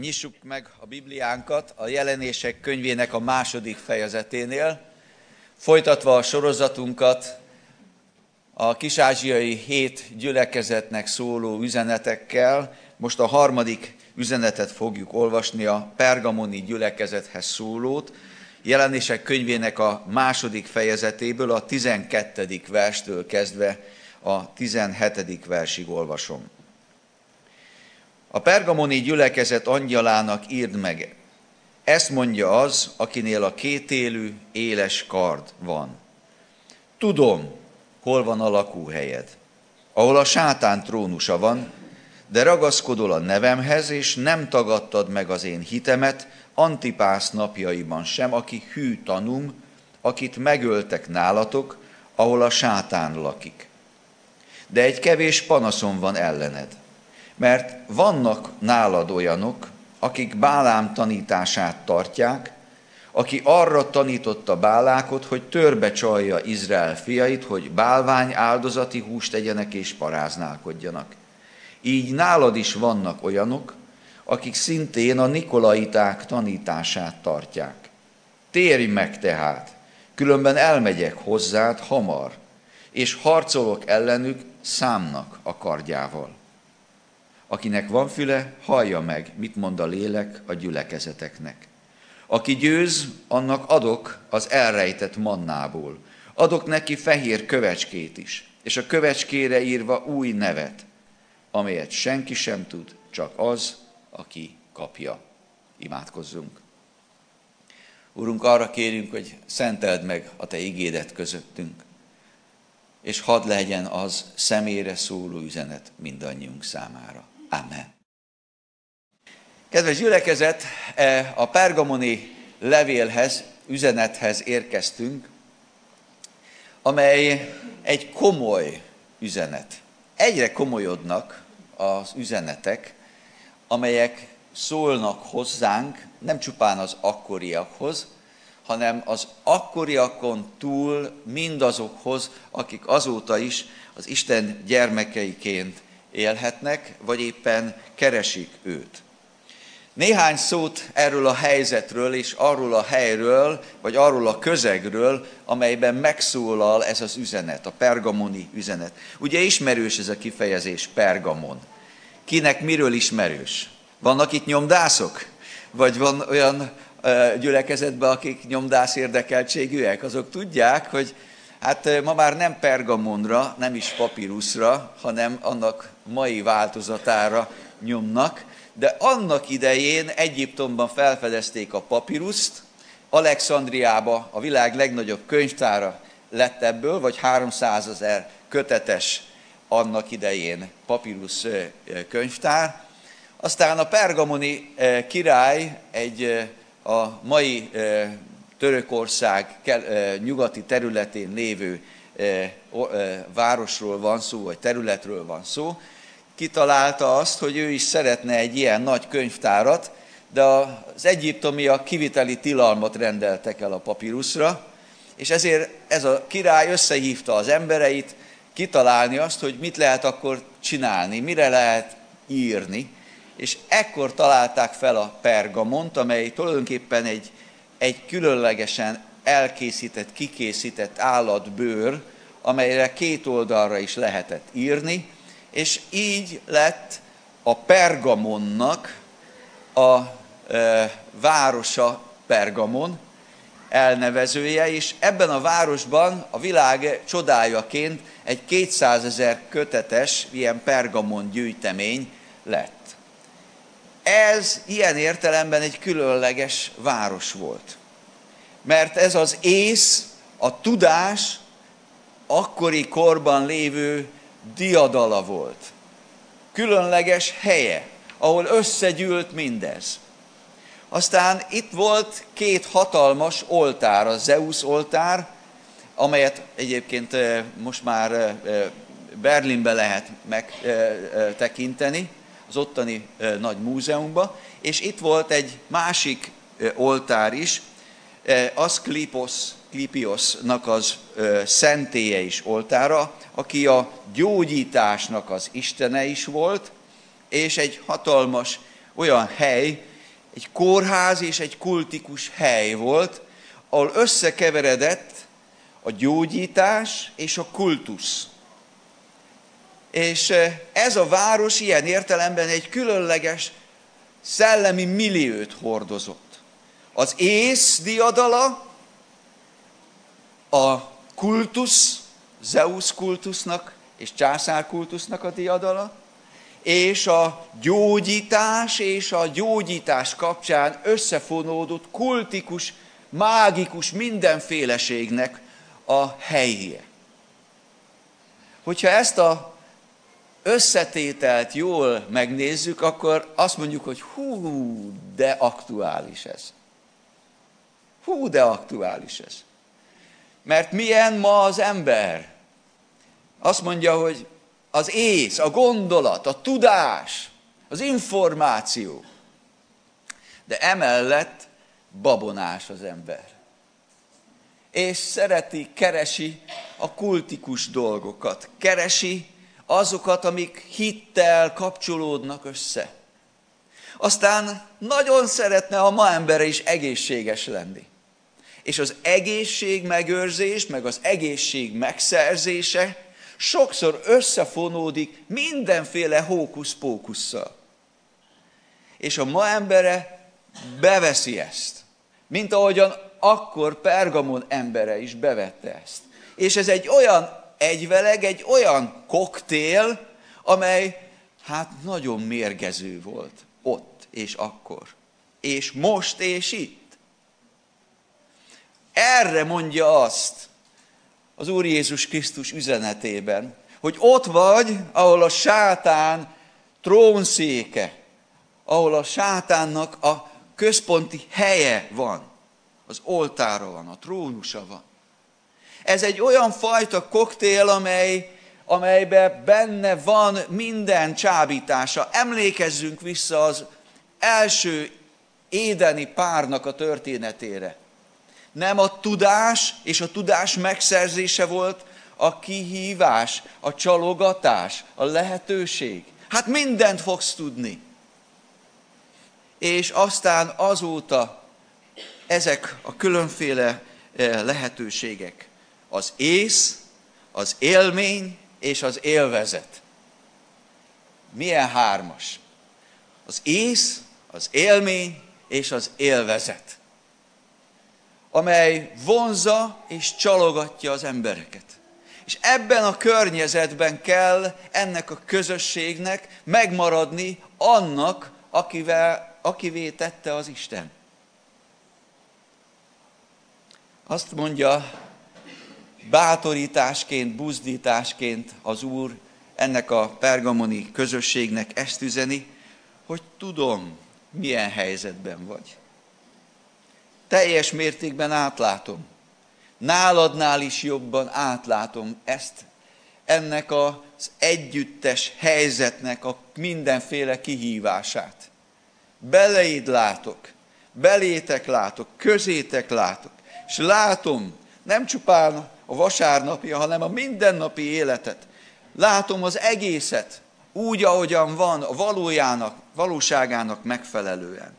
Nyissuk meg a Bibliánkat a jelenések könyvének a második fejezeténél, folytatva a sorozatunkat a kisázsiai hét gyülekezetnek szóló üzenetekkel. Most a harmadik üzenetet fogjuk olvasni, a pergamoni gyülekezethez szólót, jelenések könyvének a második fejezetéből, a 12. verstől kezdve a 17. versig olvasom. A pergamoni gyülekezet angyalának írd meg, ezt mondja az, akinél a kétélű, éles kard van. Tudom, hol van a lakóhelyed, ahol a sátán trónusa van, de ragaszkodol a nevemhez, és nem tagadtad meg az én hitemet Antipász napjaiban sem, aki hű tanum, akit megöltek nálatok, ahol a sátán lakik. De egy kevés panaszom van ellened mert vannak nálad olyanok, akik Bálám tanítását tartják, aki arra tanította Bálákot, hogy törbe csalja Izrael fiait, hogy bálvány áldozati húst tegyenek és paráználkodjanak. Így nálad is vannak olyanok, akik szintén a Nikolaiták tanítását tartják. Térj meg tehát, különben elmegyek hozzád hamar, és harcolok ellenük számnak a kardjával. Akinek van füle, hallja meg, mit mond a lélek a gyülekezeteknek. Aki győz, annak adok az elrejtett mannából. Adok neki fehér kövecskét is, és a kövecskére írva új nevet, amelyet senki sem tud, csak az, aki kapja. Imádkozzunk. Urunk, arra kérünk, hogy szenteld meg a Te igédet közöttünk, és hadd legyen az személyre szóló üzenet mindannyiunk számára. Amen. Kedves gyülekezet, e, a pergamoni levélhez, üzenethez érkeztünk, amely egy komoly üzenet. Egyre komolyodnak az üzenetek, amelyek szólnak hozzánk, nem csupán az akkoriakhoz, hanem az akkoriakon túl mindazokhoz, akik azóta is az Isten gyermekeiként élhetnek, vagy éppen keresik őt. Néhány szót erről a helyzetről és arról a helyről, vagy arról a közegről, amelyben megszólal ez az üzenet, a pergamoni üzenet. Ugye ismerős ez a kifejezés, pergamon. Kinek miről ismerős? Vannak itt nyomdászok? Vagy van olyan gyülekezetben, akik nyomdász érdekeltségűek? Azok tudják, hogy Hát ma már nem pergamonra, nem is papíruszra, hanem annak mai változatára nyomnak, de annak idején Egyiptomban felfedezték a papíruszt, Alexandriába a világ legnagyobb könyvtára lett ebből, vagy 300 ezer kötetes annak idején papírus könyvtár. Aztán a pergamoni király egy a mai Törökország nyugati területén lévő városról van szó, vagy területről van szó, kitalálta azt, hogy ő is szeretne egy ilyen nagy könyvtárat, de az egyiptomiak kiviteli tilalmat rendeltek el a papírusra, és ezért ez a király összehívta az embereit, kitalálni azt, hogy mit lehet akkor csinálni, mire lehet írni, és ekkor találták fel a pergamont, amely tulajdonképpen egy egy különlegesen elkészített, kikészített állatbőr, amelyre két oldalra is lehetett írni, és így lett a Pergamonnak a e, városa Pergamon elnevezője, és ebben a városban a világ csodájaként egy 200 ezer kötetes ilyen Pergamon gyűjtemény lett. Ez ilyen értelemben egy különleges város volt. Mert ez az ész, a tudás akkori korban lévő diadala volt. Különleges helye, ahol összegyűlt mindez. Aztán itt volt két hatalmas oltár, a Zeus oltár, amelyet egyébként eh, most már eh, Berlinbe lehet megtekinteni, az ottani nagy múzeumba, és itt volt egy másik oltár is, Aszklipos, Klipiosnak az szentélye is oltára, aki a gyógyításnak az istene is volt, és egy hatalmas olyan hely, egy kórház és egy kultikus hely volt, ahol összekeveredett a gyógyítás és a kultusz. És ez a város ilyen értelemben egy különleges szellemi milliót hordozott. Az ész diadala, a kultusz, Zeus kultusznak és császár kultusznak a diadala, és a gyógyítás és a gyógyítás kapcsán összefonódott kultikus, mágikus mindenféleségnek a helyéje. Hogyha ezt a összetételt jól megnézzük, akkor azt mondjuk, hogy hú, de aktuális ez. Hú, de aktuális ez. Mert milyen ma az ember? Azt mondja, hogy az ész, a gondolat, a tudás, az információ. De emellett babonás az ember. És szereti, keresi a kultikus dolgokat. Keresi azokat, amik hittel kapcsolódnak össze. Aztán nagyon szeretne a ma embere is egészséges lenni. És az egészség megőrzés, meg az egészség megszerzése sokszor összefonódik mindenféle hókusz-pókusszal. És a ma embere beveszi ezt, mint ahogyan akkor Pergamon embere is bevette ezt. És ez egy olyan egyveleg, egy olyan koktél, amely hát nagyon mérgező volt ott és akkor. És most és itt. Erre mondja azt az Úr Jézus Krisztus üzenetében, hogy ott vagy, ahol a sátán trónszéke, ahol a sátánnak a központi helye van, az oltára van, a trónusa van. Ez egy olyan fajta koktél, amely, amelyben benne van minden csábítása. Emlékezzünk vissza az első édeni párnak a történetére. Nem a tudás és a tudás megszerzése volt a kihívás, a csalogatás, a lehetőség. Hát mindent fogsz tudni. És aztán azóta ezek a különféle eh, lehetőségek. Az ész, az élmény és az élvezet. Milyen hármas? Az ész, az élmény és az élvezet amely vonza és csalogatja az embereket. És ebben a környezetben kell ennek a közösségnek megmaradni annak, akivel, akivé tette az Isten. Azt mondja, bátorításként, buzdításként az Úr ennek a pergamoni közösségnek ezt üzeni, hogy tudom, milyen helyzetben vagy teljes mértékben átlátom. Náladnál is jobban átlátom ezt, ennek az együttes helyzetnek a mindenféle kihívását. Beleid látok, belétek látok, közétek látok, és látom nem csupán a vasárnapi, hanem a mindennapi életet. Látom az egészet úgy, ahogyan van, a valójának, valóságának megfelelően.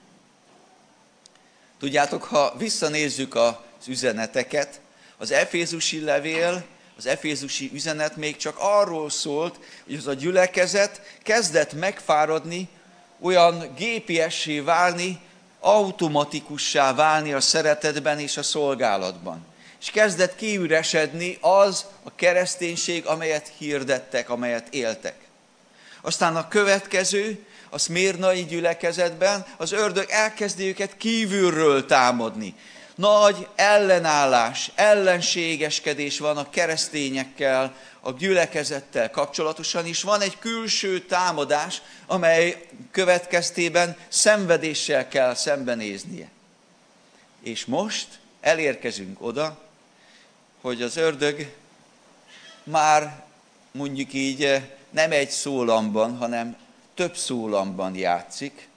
Tudjátok, ha visszanézzük az üzeneteket, az Efézusi levél, az Efézusi üzenet még csak arról szólt, hogy az a gyülekezet kezdett megfáradni, olyan gépiessé válni, automatikussá válni a szeretetben és a szolgálatban. És kezdett kiüresedni az a kereszténység, amelyet hirdettek, amelyet éltek. Aztán a következő, a szmérnai gyülekezetben az ördög elkezdi őket kívülről támadni. Nagy ellenállás, ellenségeskedés van a keresztényekkel, a gyülekezettel kapcsolatosan is. Van egy külső támadás, amely következtében szenvedéssel kell szembenéznie. És most elérkezünk oda, hogy az ördög már mondjuk így nem egy szólamban, hanem több szólamban játszik,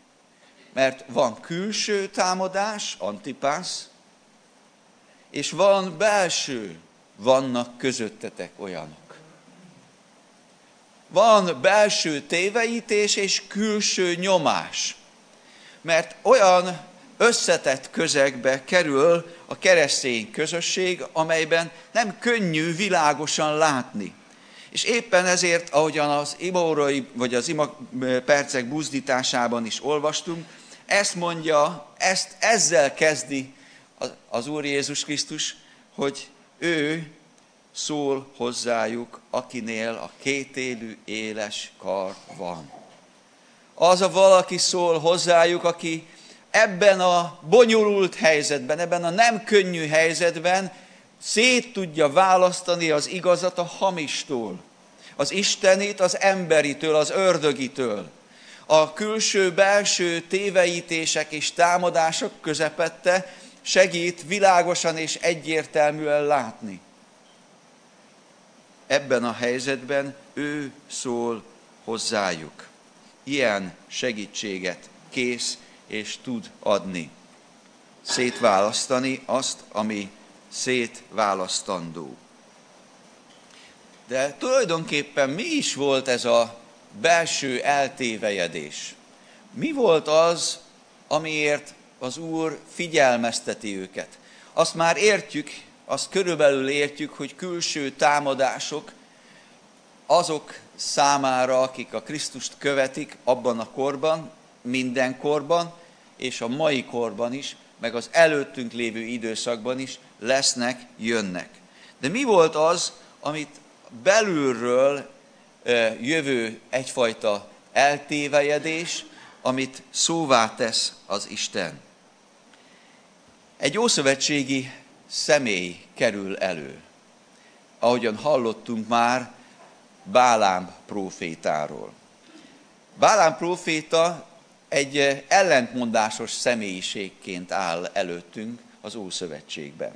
mert van külső támadás, antipász, és van belső, vannak közöttetek olyanok. Van belső téveítés és külső nyomás. mert olyan összetett közegbe kerül a keresztény közösség, amelyben nem könnyű világosan látni. És éppen ezért, ahogyan az imaórai, vagy az ima percek buzdításában is olvastunk, ezt mondja, ezt ezzel kezdi az Úr Jézus Krisztus, hogy ő szól hozzájuk, akinél a kétélű éles kar van. Az a valaki szól hozzájuk, aki ebben a bonyolult helyzetben, ebben a nem könnyű helyzetben szét tudja választani az igazat a hamistól, az istenit az emberitől, az ördögitől. A külső-belső téveítések és támadások közepette segít világosan és egyértelműen látni. Ebben a helyzetben ő szól hozzájuk. Ilyen segítséget kész és tud adni. Szétválasztani azt, ami szétválasztandó. De tulajdonképpen mi is volt ez a belső eltévejedés? Mi volt az, amiért az Úr figyelmezteti őket? Azt már értjük, azt körülbelül értjük, hogy külső támadások azok számára, akik a Krisztust követik abban a korban, minden korban, és a mai korban is, meg az előttünk lévő időszakban is lesznek, jönnek. De mi volt az, amit belülről jövő egyfajta eltévejedés, amit szóvá tesz az Isten? Egy ószövetségi személy kerül elő. Ahogyan hallottunk már Bálám profétáról. Bálám proféta egy ellentmondásos személyiségként áll előttünk az Ószövetségben.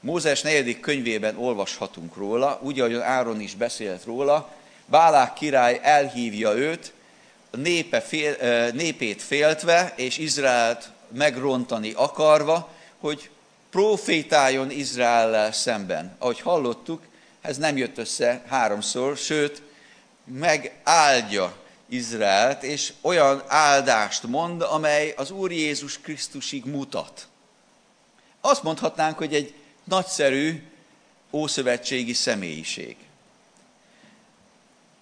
Mózes negyedik könyvében olvashatunk róla, úgy, ahogy Áron is beszélt róla, Bálák király elhívja őt, népe fél, népét féltve és Izraelt megrontani akarva, hogy profétáljon Izraellel szemben. Ahogy hallottuk, ez nem jött össze háromszor, sőt, megáldja Izraelt, és olyan áldást mond, amely az Úr Jézus Krisztusig mutat. Azt mondhatnánk, hogy egy nagyszerű ószövetségi személyiség.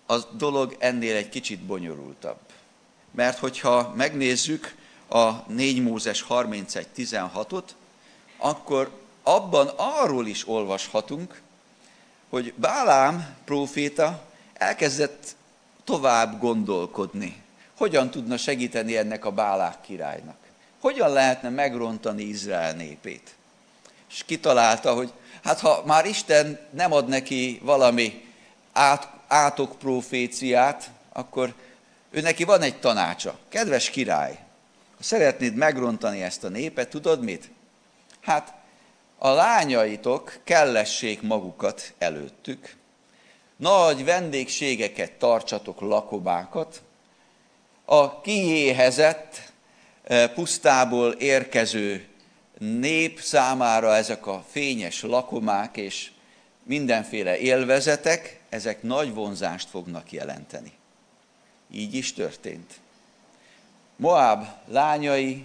A dolog ennél egy kicsit bonyolultabb. Mert hogyha megnézzük a 4 Mózes 31.16-ot, akkor abban arról is olvashatunk, hogy Bálám próféta elkezdett tovább gondolkodni. Hogyan tudna segíteni ennek a Bálák királynak? Hogyan lehetne megrontani Izrael népét? És kitalálta, hogy hát ha már Isten nem ad neki valami át, átok proféciát, akkor ő neki van egy tanácsa. Kedves király, ha szeretnéd megrontani ezt a népet, tudod mit? Hát a lányaitok kellessék magukat előttük, nagy vendégségeket tartsatok lakobákat, a kiéhezett, eh, pusztából érkező nép számára ezek a fényes lakomák és mindenféle élvezetek, ezek nagy vonzást fognak jelenteni. Így is történt. Moab lányai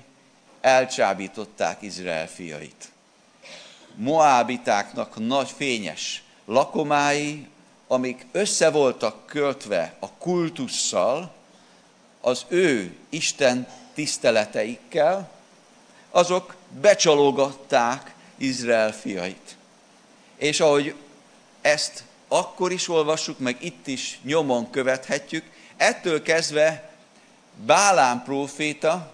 elcsábították Izrael fiait. Moábitáknak nagy fényes lakomái, amik össze voltak költve a kultusszal, az ő Isten tiszteleteikkel, azok becsalogatták Izrael fiait. És ahogy ezt akkor is olvassuk, meg itt is nyomon követhetjük, ettől kezdve Bálán próféta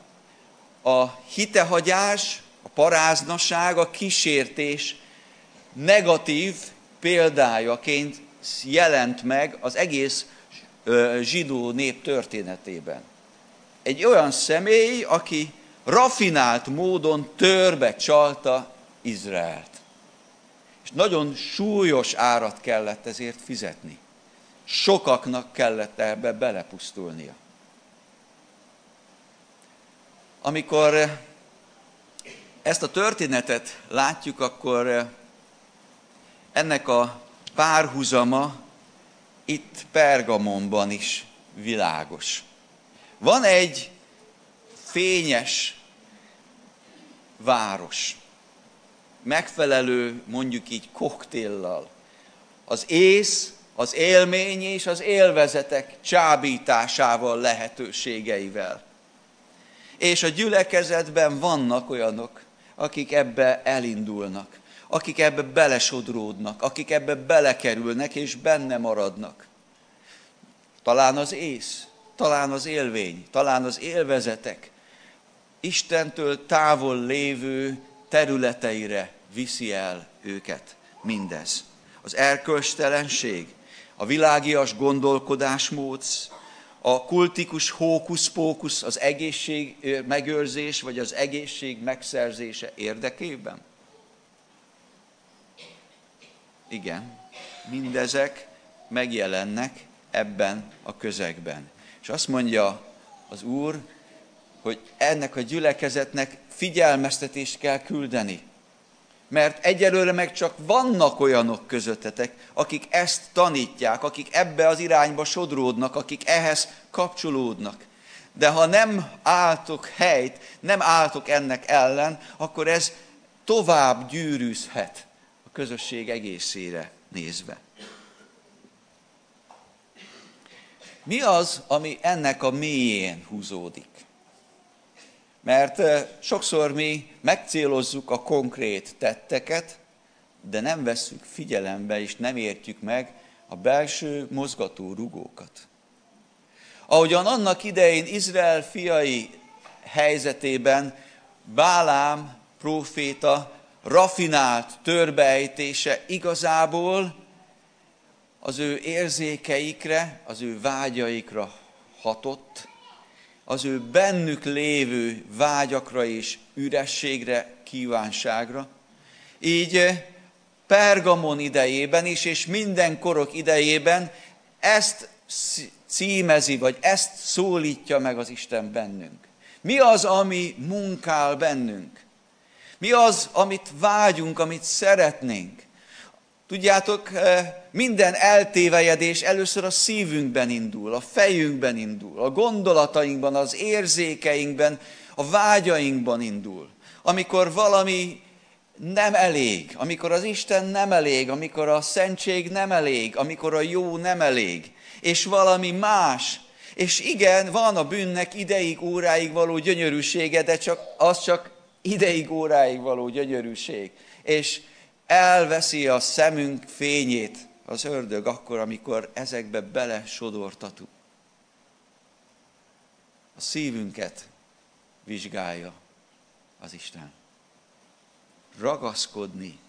a hitehagyás, a paráznaság, a kísértés negatív példájaként jelent meg az egész zsidó nép történetében. Egy olyan személy, aki rafinált módon törbe csalta Izraelt. És nagyon súlyos árat kellett ezért fizetni. Sokaknak kellett ebbe belepusztulnia. Amikor ezt a történetet látjuk, akkor ennek a párhuzama itt Pergamonban is világos. Van egy fényes város. Megfelelő, mondjuk így, koktéllal. Az ész, az élmény és az élvezetek csábításával, lehetőségeivel. És a gyülekezetben vannak olyanok, akik ebbe elindulnak, akik ebbe belesodródnak, akik ebbe belekerülnek és benne maradnak. Talán az ész, talán az élvény, talán az élvezetek Istentől távol lévő területeire viszi el őket mindez. Az erkölcstelenség, a világias gondolkodásmód, a kultikus hókusz-pókusz az egészség megőrzés, vagy az egészség megszerzése érdekében? Igen, mindezek megjelennek ebben a közegben. És azt mondja az Úr, hogy ennek a gyülekezetnek figyelmeztetést kell küldeni. Mert egyelőre meg csak vannak olyanok közöttetek, akik ezt tanítják, akik ebbe az irányba sodródnak, akik ehhez kapcsolódnak. De ha nem álltok helyt, nem álltok ennek ellen, akkor ez tovább gyűrűzhet közösség egészére nézve. Mi az, ami ennek a mélyén húzódik? Mert sokszor mi megcélozzuk a konkrét tetteket, de nem vesszük figyelembe és nem értjük meg a belső mozgató rugókat. Ahogyan annak idején Izrael fiai helyzetében Bálám próféta rafinált törbejtése igazából az ő érzékeikre, az ő vágyaikra hatott, az ő bennük lévő vágyakra és ürességre, kívánságra. Így eh, Pergamon idejében is, és minden korok idejében ezt címezi, vagy ezt szólítja meg az Isten bennünk. Mi az, ami munkál bennünk? Mi az, amit vágyunk, amit szeretnénk? Tudjátok, eh, minden eltévejedés először a szívünkben indul, a fejünkben indul, a gondolatainkban, az érzékeinkben, a vágyainkban indul. Amikor valami nem elég, amikor az Isten nem elég, amikor a szentség nem elég, amikor a jó nem elég, és valami más. És igen, van a bűnnek ideig, óráig való gyönyörűsége, de csak, az csak ideig, óráig való gyönyörűség. És elveszi a szemünk fényét az ördög akkor, amikor ezekbe bele sodortatunk. A szívünket vizsgálja az Isten. Ragaszkodni.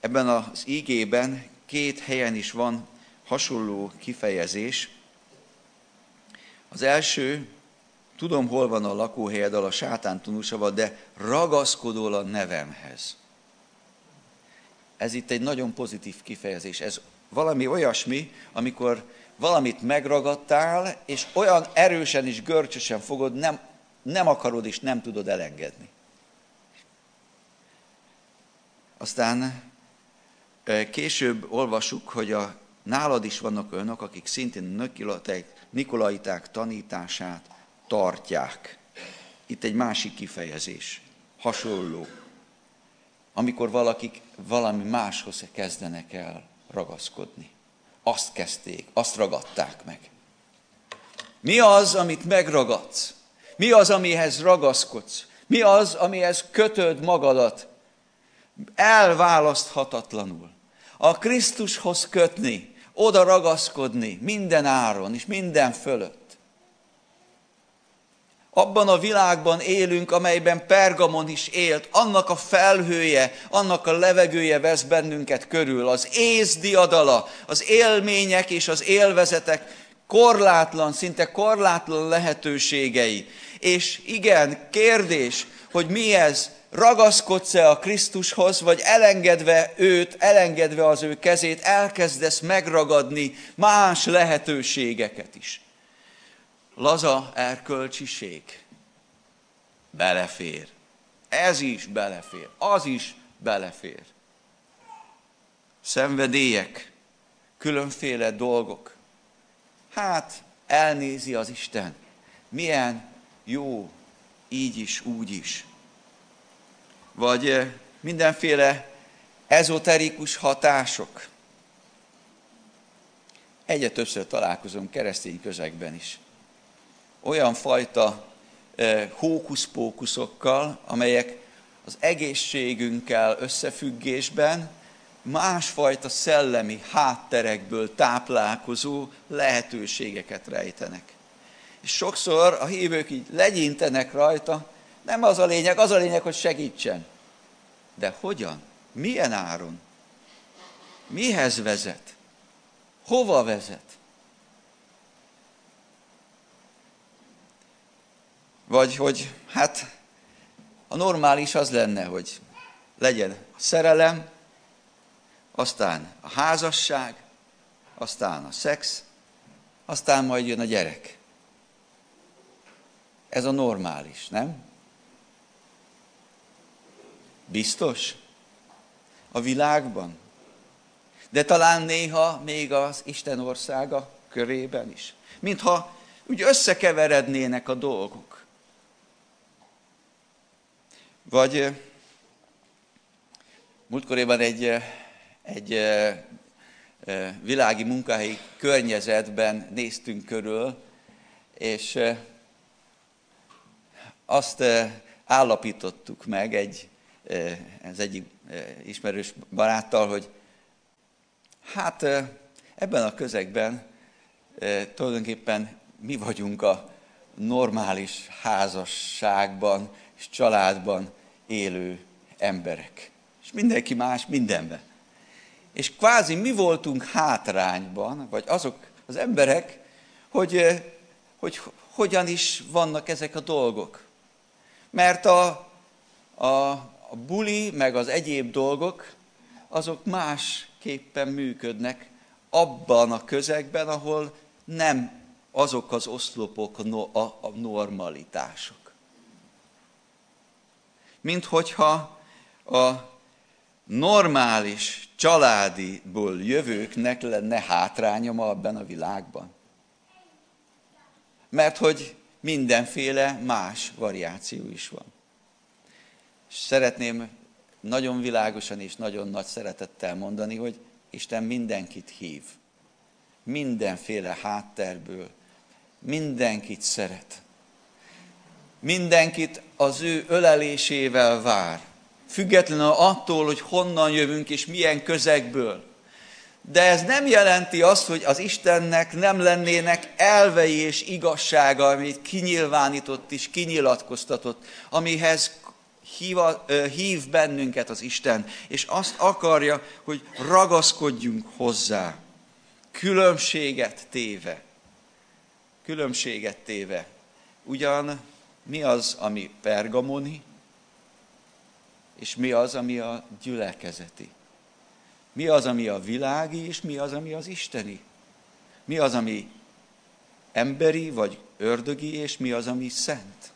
Ebben az ígében két helyen is van hasonló kifejezés. Az első, tudom, hol van a lakóhelyed, a sátán tanúsava, de ragaszkodol a nevemhez. Ez itt egy nagyon pozitív kifejezés. Ez valami olyasmi, amikor valamit megragadtál, és olyan erősen és görcsösen fogod, nem, nem akarod és nem tudod elengedni. Aztán később olvasuk, hogy a, nálad is vannak olyanok, akik szintén Nikolaiták tanítását tartják. Itt egy másik kifejezés, hasonló amikor valakik valami máshoz kezdenek el ragaszkodni. Azt kezdték, azt ragadták meg. Mi az, amit megragadsz? Mi az, amihez ragaszkodsz? Mi az, amihez kötöd magadat? Elválaszthatatlanul. A Krisztushoz kötni, oda ragaszkodni minden áron és minden fölött abban a világban élünk, amelyben Pergamon is élt, annak a felhője, annak a levegője vesz bennünket körül, az ész diadala, az élmények és az élvezetek korlátlan, szinte korlátlan lehetőségei. És igen, kérdés, hogy mi ez, ragaszkodsz-e a Krisztushoz, vagy elengedve őt, elengedve az ő kezét, elkezdesz megragadni más lehetőségeket is laza erkölcsiség belefér. Ez is belefér, az is belefér. Szenvedélyek, különféle dolgok. Hát elnézi az Isten, milyen jó, így is, úgy is. Vagy mindenféle ezoterikus hatások. Egyre többször találkozom keresztény közegben is. Olyan fajta hókuszpókuszokkal, amelyek az egészségünkkel összefüggésben másfajta szellemi hátterekből táplálkozó lehetőségeket rejtenek. És sokszor a hívők így legyintenek rajta, nem az a lényeg, az a lényeg, hogy segítsen. De hogyan? Milyen áron? Mihez vezet? Hova vezet? Vagy hogy hát a normális az lenne, hogy legyen a szerelem, aztán a házasság, aztán a szex, aztán majd jön a gyerek. Ez a normális, nem? Biztos? A világban? De talán néha még az Isten országa körében is. Mintha úgy összekeverednének a dolgok. Vagy múltkorében egy, egy világi munkahelyi környezetben néztünk körül, és azt állapítottuk meg egy, ez egyik ismerős baráttal, hogy hát ebben a közegben tulajdonképpen mi vagyunk a normális házasságban és családban élő emberek. És mindenki más mindenben. És kvázi mi voltunk hátrányban, vagy azok az emberek, hogy, hogy hogyan is vannak ezek a dolgok. Mert a, a, a buli, meg az egyéb dolgok, azok másképpen működnek abban a közegben, ahol nem azok az oszlopok a normalitások. Mint hogyha a normális családiból jövőknek lenne hátránya ebben a világban. Mert hogy mindenféle más variáció is van. És szeretném nagyon világosan és nagyon nagy szeretettel mondani, hogy Isten mindenkit hív. Mindenféle hátterből. Mindenkit szeret. Mindenkit az ő ölelésével vár. Függetlenül attól, hogy honnan jövünk és milyen közegből. De ez nem jelenti azt, hogy az Istennek nem lennének elvei és igazsága, amit kinyilvánított és kinyilatkoztatott, amihez hív, hív bennünket az Isten, és azt akarja, hogy ragaszkodjunk hozzá, különbséget téve. Különbséget téve. Ugyan mi az, ami pergamoni, és mi az, ami a gyülekezeti. Mi az, ami a világi, és mi az, ami az isteni. Mi az, ami emberi, vagy ördögi, és mi az, ami szent.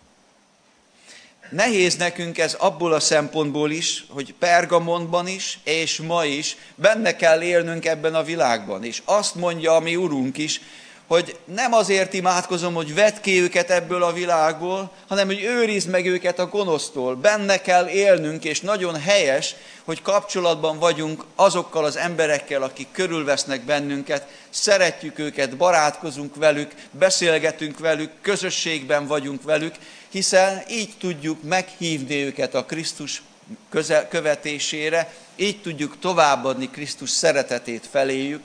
Nehéz nekünk ez abból a szempontból is, hogy Pergamonban is, és ma is benne kell élnünk ebben a világban. És azt mondja a mi Urunk is, hogy nem azért imádkozom, hogy vedd ki őket ebből a világból, hanem hogy őrizd meg őket a gonosztól. Benne kell élnünk, és nagyon helyes, hogy kapcsolatban vagyunk azokkal az emberekkel, akik körülvesznek bennünket, szeretjük őket, barátkozunk velük, beszélgetünk velük, közösségben vagyunk velük, hiszen így tudjuk meghívni őket a Krisztus követésére, így tudjuk továbbadni Krisztus szeretetét feléjük,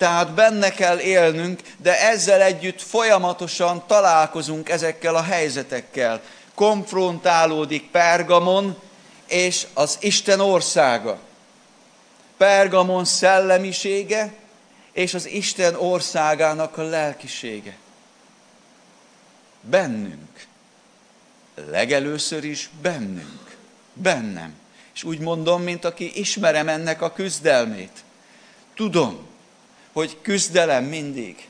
tehát benne kell élnünk, de ezzel együtt folyamatosan találkozunk ezekkel a helyzetekkel. Konfrontálódik Pergamon és az Isten országa. Pergamon szellemisége és az Isten országának a lelkisége. Bennünk. Legelőször is bennünk. Bennem. És úgy mondom, mint aki ismerem ennek a küzdelmét. Tudom, hogy küzdelem mindig.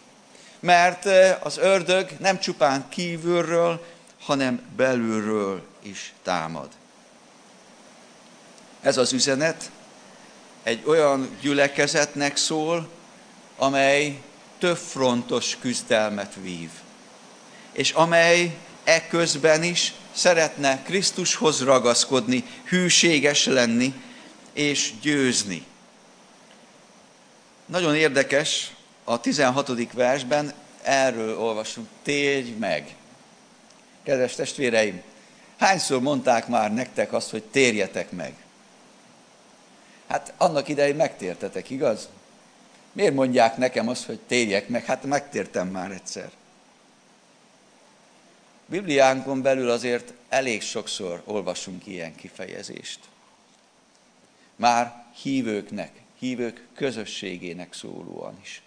Mert az ördög nem csupán kívülről, hanem belülről is támad. Ez az üzenet egy olyan gyülekezetnek szól, amely több frontos küzdelmet vív, és amely eközben is szeretne Krisztushoz ragaszkodni, hűséges lenni és győzni. Nagyon érdekes, a 16. versben erről olvasunk, térj meg. Kedves testvéreim, hányszor mondták már nektek azt, hogy térjetek meg? Hát annak idején megtértetek, igaz? Miért mondják nekem azt, hogy térjek meg? Hát megtértem már egyszer. Bibliánkon belül azért elég sokszor olvasunk ilyen kifejezést. Már hívőknek, hívők közösségének szólóan is.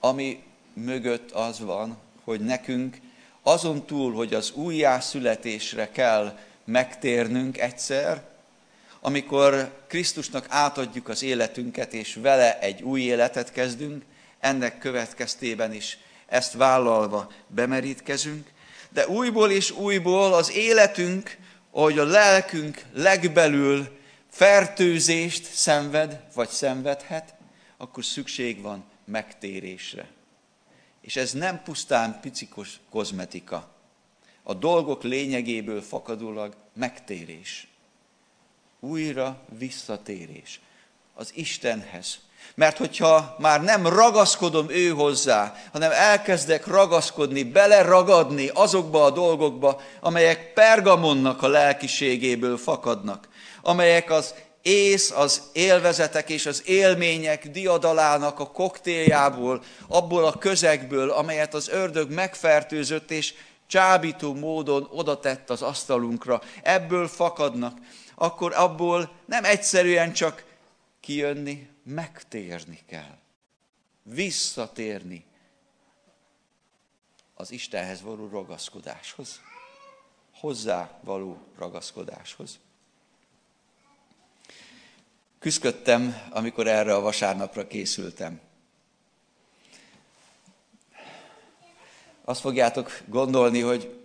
Ami mögött az van, hogy nekünk azon túl, hogy az újjászületésre kell megtérnünk egyszer, amikor Krisztusnak átadjuk az életünket, és vele egy új életet kezdünk, ennek következtében is ezt vállalva bemerítkezünk, de újból és újból az életünk, ahogy a lelkünk legbelül fertőzést szenved, vagy szenvedhet, akkor szükség van megtérésre. És ez nem pusztán picikos kozmetika. A dolgok lényegéből fakadólag megtérés. Újra visszatérés az Istenhez, mert hogyha már nem ragaszkodom ő hozzá, hanem elkezdek ragaszkodni, beleragadni azokba a dolgokba, amelyek Pergamonnak a lelkiségéből fakadnak, amelyek az ész, az élvezetek és az élmények diadalának a koktéljából, abból a közegből, amelyet az ördög megfertőzött és csábító módon odatett az asztalunkra, ebből fakadnak, akkor abból nem egyszerűen csak kijönni, megtérni kell. Visszatérni az Istenhez való ragaszkodáshoz. Hozzá való ragaszkodáshoz. Küzdködtem, amikor erre a vasárnapra készültem. Azt fogjátok gondolni, hogy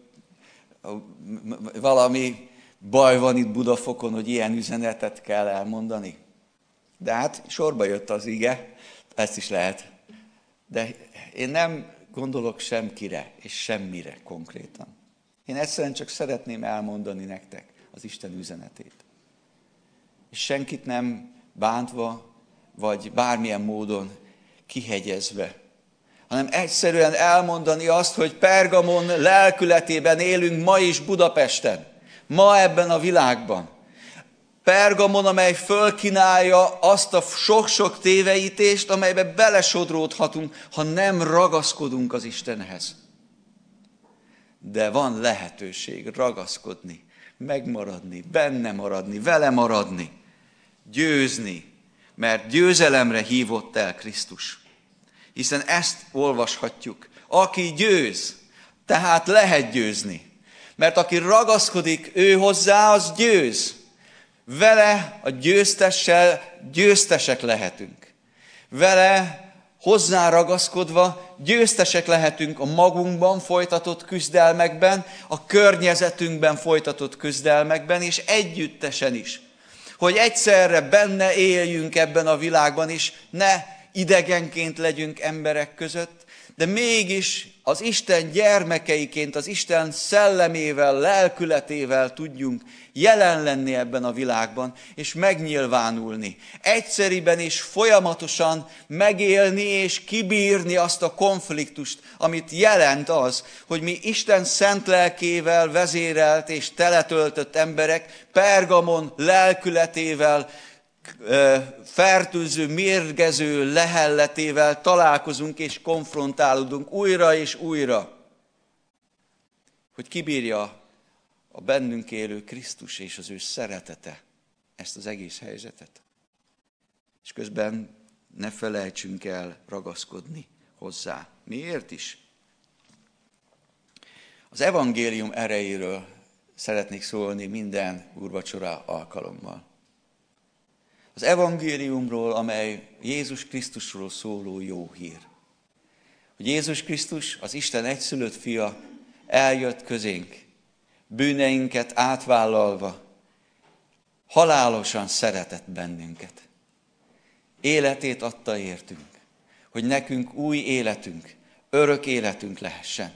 valami baj van itt Budafokon, hogy ilyen üzenetet kell elmondani. De hát sorba jött az ige, ezt is lehet. De én nem gondolok semkire és semmire konkrétan. Én egyszerűen csak szeretném elmondani nektek az Isten üzenetét. És senkit nem bántva, vagy bármilyen módon kihegyezve, hanem egyszerűen elmondani azt, hogy Pergamon lelkületében élünk ma is Budapesten, ma ebben a világban. Pergamon, amely fölkinálja azt a sok-sok téveítést, amelybe belesodródhatunk, ha nem ragaszkodunk az Istenhez. De van lehetőség ragaszkodni, megmaradni, benne maradni, vele maradni, győzni, mert győzelemre hívott el Krisztus. Hiszen ezt olvashatjuk. Aki győz, tehát lehet győzni. Mert aki ragaszkodik ő hozzá, az győz. Vele a győztessel győztesek lehetünk. Vele hozzá ragaszkodva győztesek lehetünk a magunkban folytatott küzdelmekben, a környezetünkben folytatott küzdelmekben, és együttesen is. Hogy egyszerre benne éljünk ebben a világban is, ne idegenként legyünk emberek között, de mégis az Isten gyermekeiként, az Isten szellemével, lelkületével tudjunk jelen lenni ebben a világban, és megnyilvánulni. Egyszeriben és folyamatosan megélni és kibírni azt a konfliktust, amit jelent az, hogy mi Isten szent lelkével vezérelt és teletöltött emberek Pergamon lelkületével fertőző, mérgező lehelletével találkozunk és konfrontálódunk újra és újra, hogy kibírja a bennünk élő Krisztus és az ő szeretete ezt az egész helyzetet. És közben ne felejtsünk el ragaszkodni hozzá. Miért is? Az evangélium erejéről szeretnék szólni minden úrvacsora alkalommal az evangéliumról, amely Jézus Krisztusról szóló jó hír. Hogy Jézus Krisztus, az Isten egyszülött fia, eljött közénk, bűneinket átvállalva, halálosan szeretett bennünket. Életét adta értünk, hogy nekünk új életünk, örök életünk lehessen.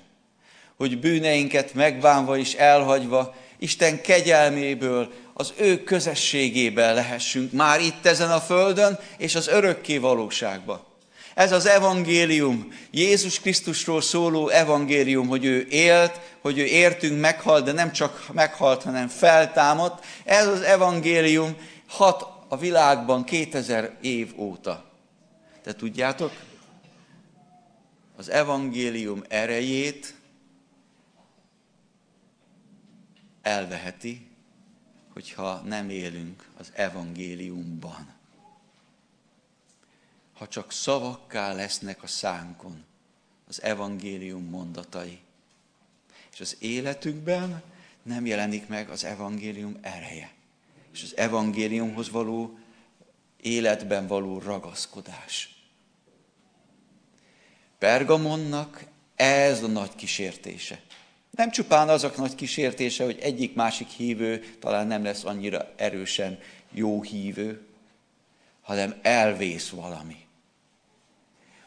hogy bűneinket megbánva és elhagyva, Isten kegyelméből, az ő közösségében lehessünk már itt ezen a földön, és az örökké valóságban. Ez az evangélium, Jézus Krisztusról szóló evangélium, hogy ő élt, hogy ő értünk meghalt, de nem csak meghalt, hanem feltámadt. Ez az evangélium hat a világban 2000 év óta. Te tudjátok, az evangélium erejét elveheti, hogyha nem élünk az evangéliumban. Ha csak szavakká lesznek a szánkon az evangélium mondatai, és az életükben nem jelenik meg az evangélium ereje, és az evangéliumhoz való életben való ragaszkodás. Pergamonnak ez a nagy kísértése. Nem csupán az a nagy kísértése, hogy egyik másik hívő talán nem lesz annyira erősen jó hívő, hanem elvész valami.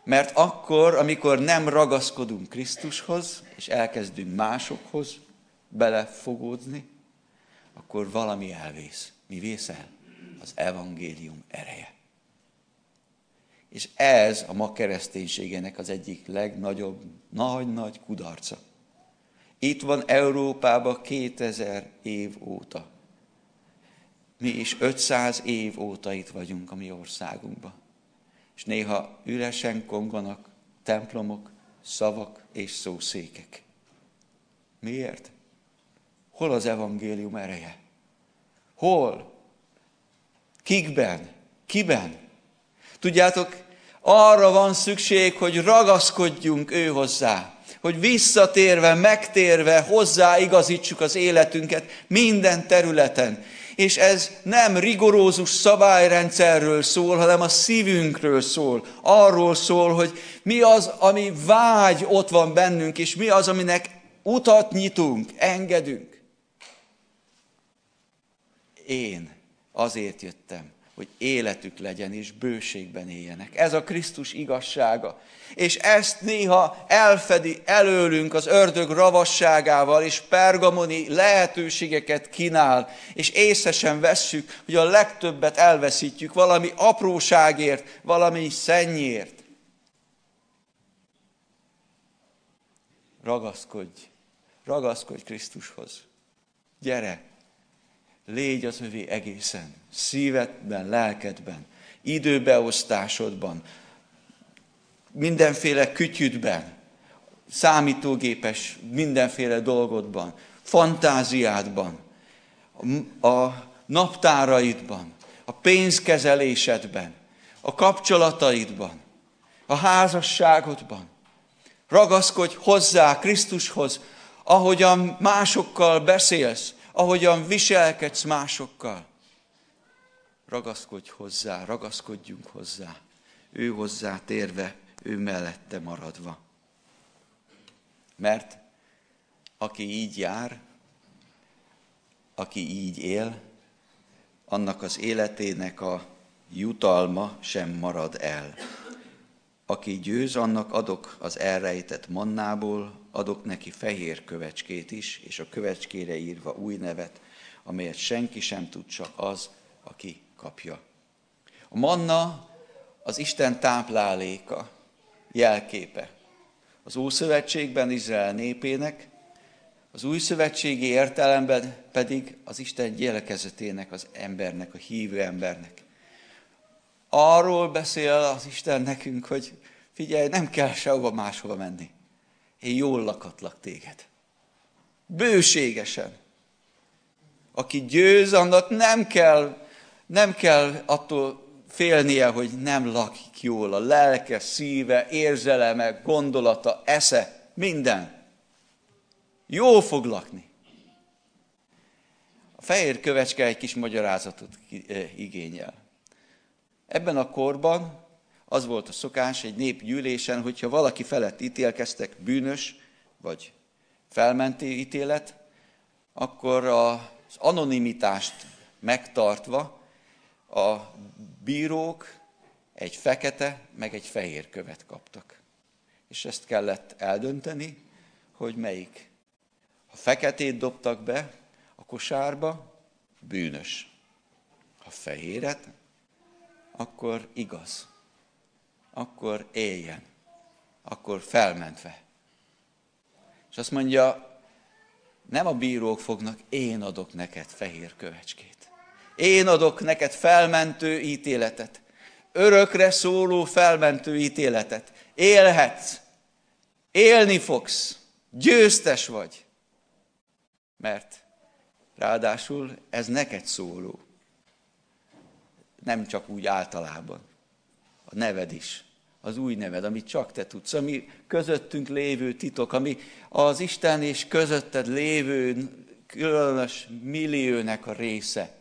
Mert akkor, amikor nem ragaszkodunk Krisztushoz, és elkezdünk másokhoz belefogódni, akkor valami elvész. Mi vész el? Az evangélium ereje. És ez a ma kereszténységének az egyik legnagyobb, nagy-nagy kudarca. Itt van Európában 2000 év óta. Mi is 500 év óta itt vagyunk a mi országunkban. És néha üresen konganak templomok, szavak és szószékek. Miért? Hol az evangélium ereje? Hol? Kikben? Kiben? Tudjátok, arra van szükség, hogy ragaszkodjunk ő hozzá hogy visszatérve, megtérve hozzáigazítsuk az életünket minden területen. És ez nem rigorózus szabályrendszerről szól, hanem a szívünkről szól. Arról szól, hogy mi az, ami vágy ott van bennünk, és mi az, aminek utat nyitunk, engedünk. Én azért jöttem, hogy életük legyen és bőségben éljenek. Ez a Krisztus igazsága. És ezt néha elfedi előlünk az ördög ravasságával, és pergamoni lehetőségeket kínál, és észesen vesszük, hogy a legtöbbet elveszítjük valami apróságért, valami szennyért. Ragaszkodj, ragaszkodj Krisztushoz. Gyere, légy az övé egészen, szívedben, lelkedben, időbeosztásodban, mindenféle kütyüdben, számítógépes mindenféle dolgodban, fantáziádban, a naptáraidban, a pénzkezelésedben, a kapcsolataidban, a házasságodban. Ragaszkodj hozzá Krisztushoz, ahogyan másokkal beszélsz, ahogyan viselkedsz másokkal. Ragaszkodj hozzá, ragaszkodjunk hozzá, ő hozzá térve, ő mellette maradva. Mert aki így jár, aki így él, annak az életének a jutalma sem marad el. Aki győz, annak adok az elrejtett mannából, adok neki fehér kövecskét is, és a kövecskére írva új nevet, amelyet senki sem tud, csak az, aki kapja. A manna az Isten tápláléka, jelképe. Az Ószövetségben Izrael népének, az új szövetségi értelemben pedig az Isten gyelekezetének, az embernek, a hívő embernek. Arról beszél az Isten nekünk, hogy figyelj, nem kell sehova máshova menni én jól lakatlak téged. Bőségesen. Aki győz, annak nem kell, nem kell attól félnie, hogy nem lakik jól. A lelke, szíve, érzeleme, gondolata, esze, minden. Jó fog lakni. A fehér kövecske egy kis magyarázatot eh, igényel. Ebben a korban az volt a szokás egy népgyűlésen, hogyha valaki felett ítélkeztek bűnös, vagy felmenti ítélet, akkor az anonimitást megtartva a bírók egy fekete, meg egy fehér követ kaptak. És ezt kellett eldönteni, hogy melyik. Ha feketét dobtak be a kosárba, bűnös. Ha fehéret, akkor igaz. Akkor éljen. Akkor felmentve. És azt mondja, nem a bírók fognak, én adok neked fehér kövecskét. Én adok neked felmentő ítéletet. Örökre szóló felmentő ítéletet. Élhetsz. Élni fogsz. Győztes vagy. Mert ráadásul ez neked szóló. Nem csak úgy általában. A neved is az új neved, amit csak te tudsz, ami közöttünk lévő titok, ami az Isten és közötted lévő különös milliónek a része,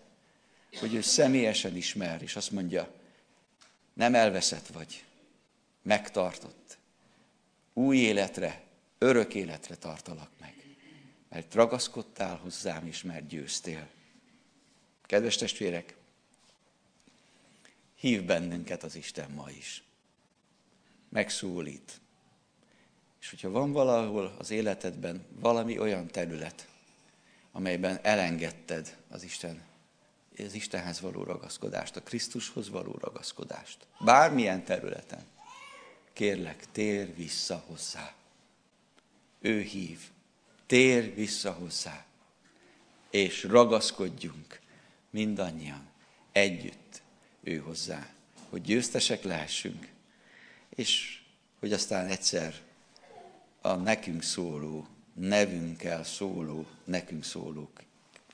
hogy ő személyesen ismer, és azt mondja, nem elveszett vagy, megtartott. Új életre, örök életre tartalak meg, mert ragaszkodtál hozzám, és mert győztél. Kedves testvérek, hív bennünket az Isten ma is megszólít. És hogyha van valahol az életedben valami olyan terület, amelyben elengedted az Isten, az Istenhez való ragaszkodást, a Krisztushoz való ragaszkodást, bármilyen területen, kérlek, tér vissza hozzá. Ő hív, tér vissza hozzá, és ragaszkodjunk mindannyian együtt ő hozzá, hogy győztesek lehessünk, és hogy aztán egyszer a nekünk szóló, nevünkkel szóló, nekünk szóló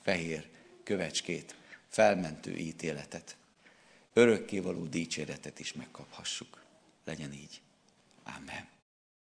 fehér kövecskét, felmentő ítéletet, örökkévaló dicséretet is megkaphassuk. Legyen így. Amen.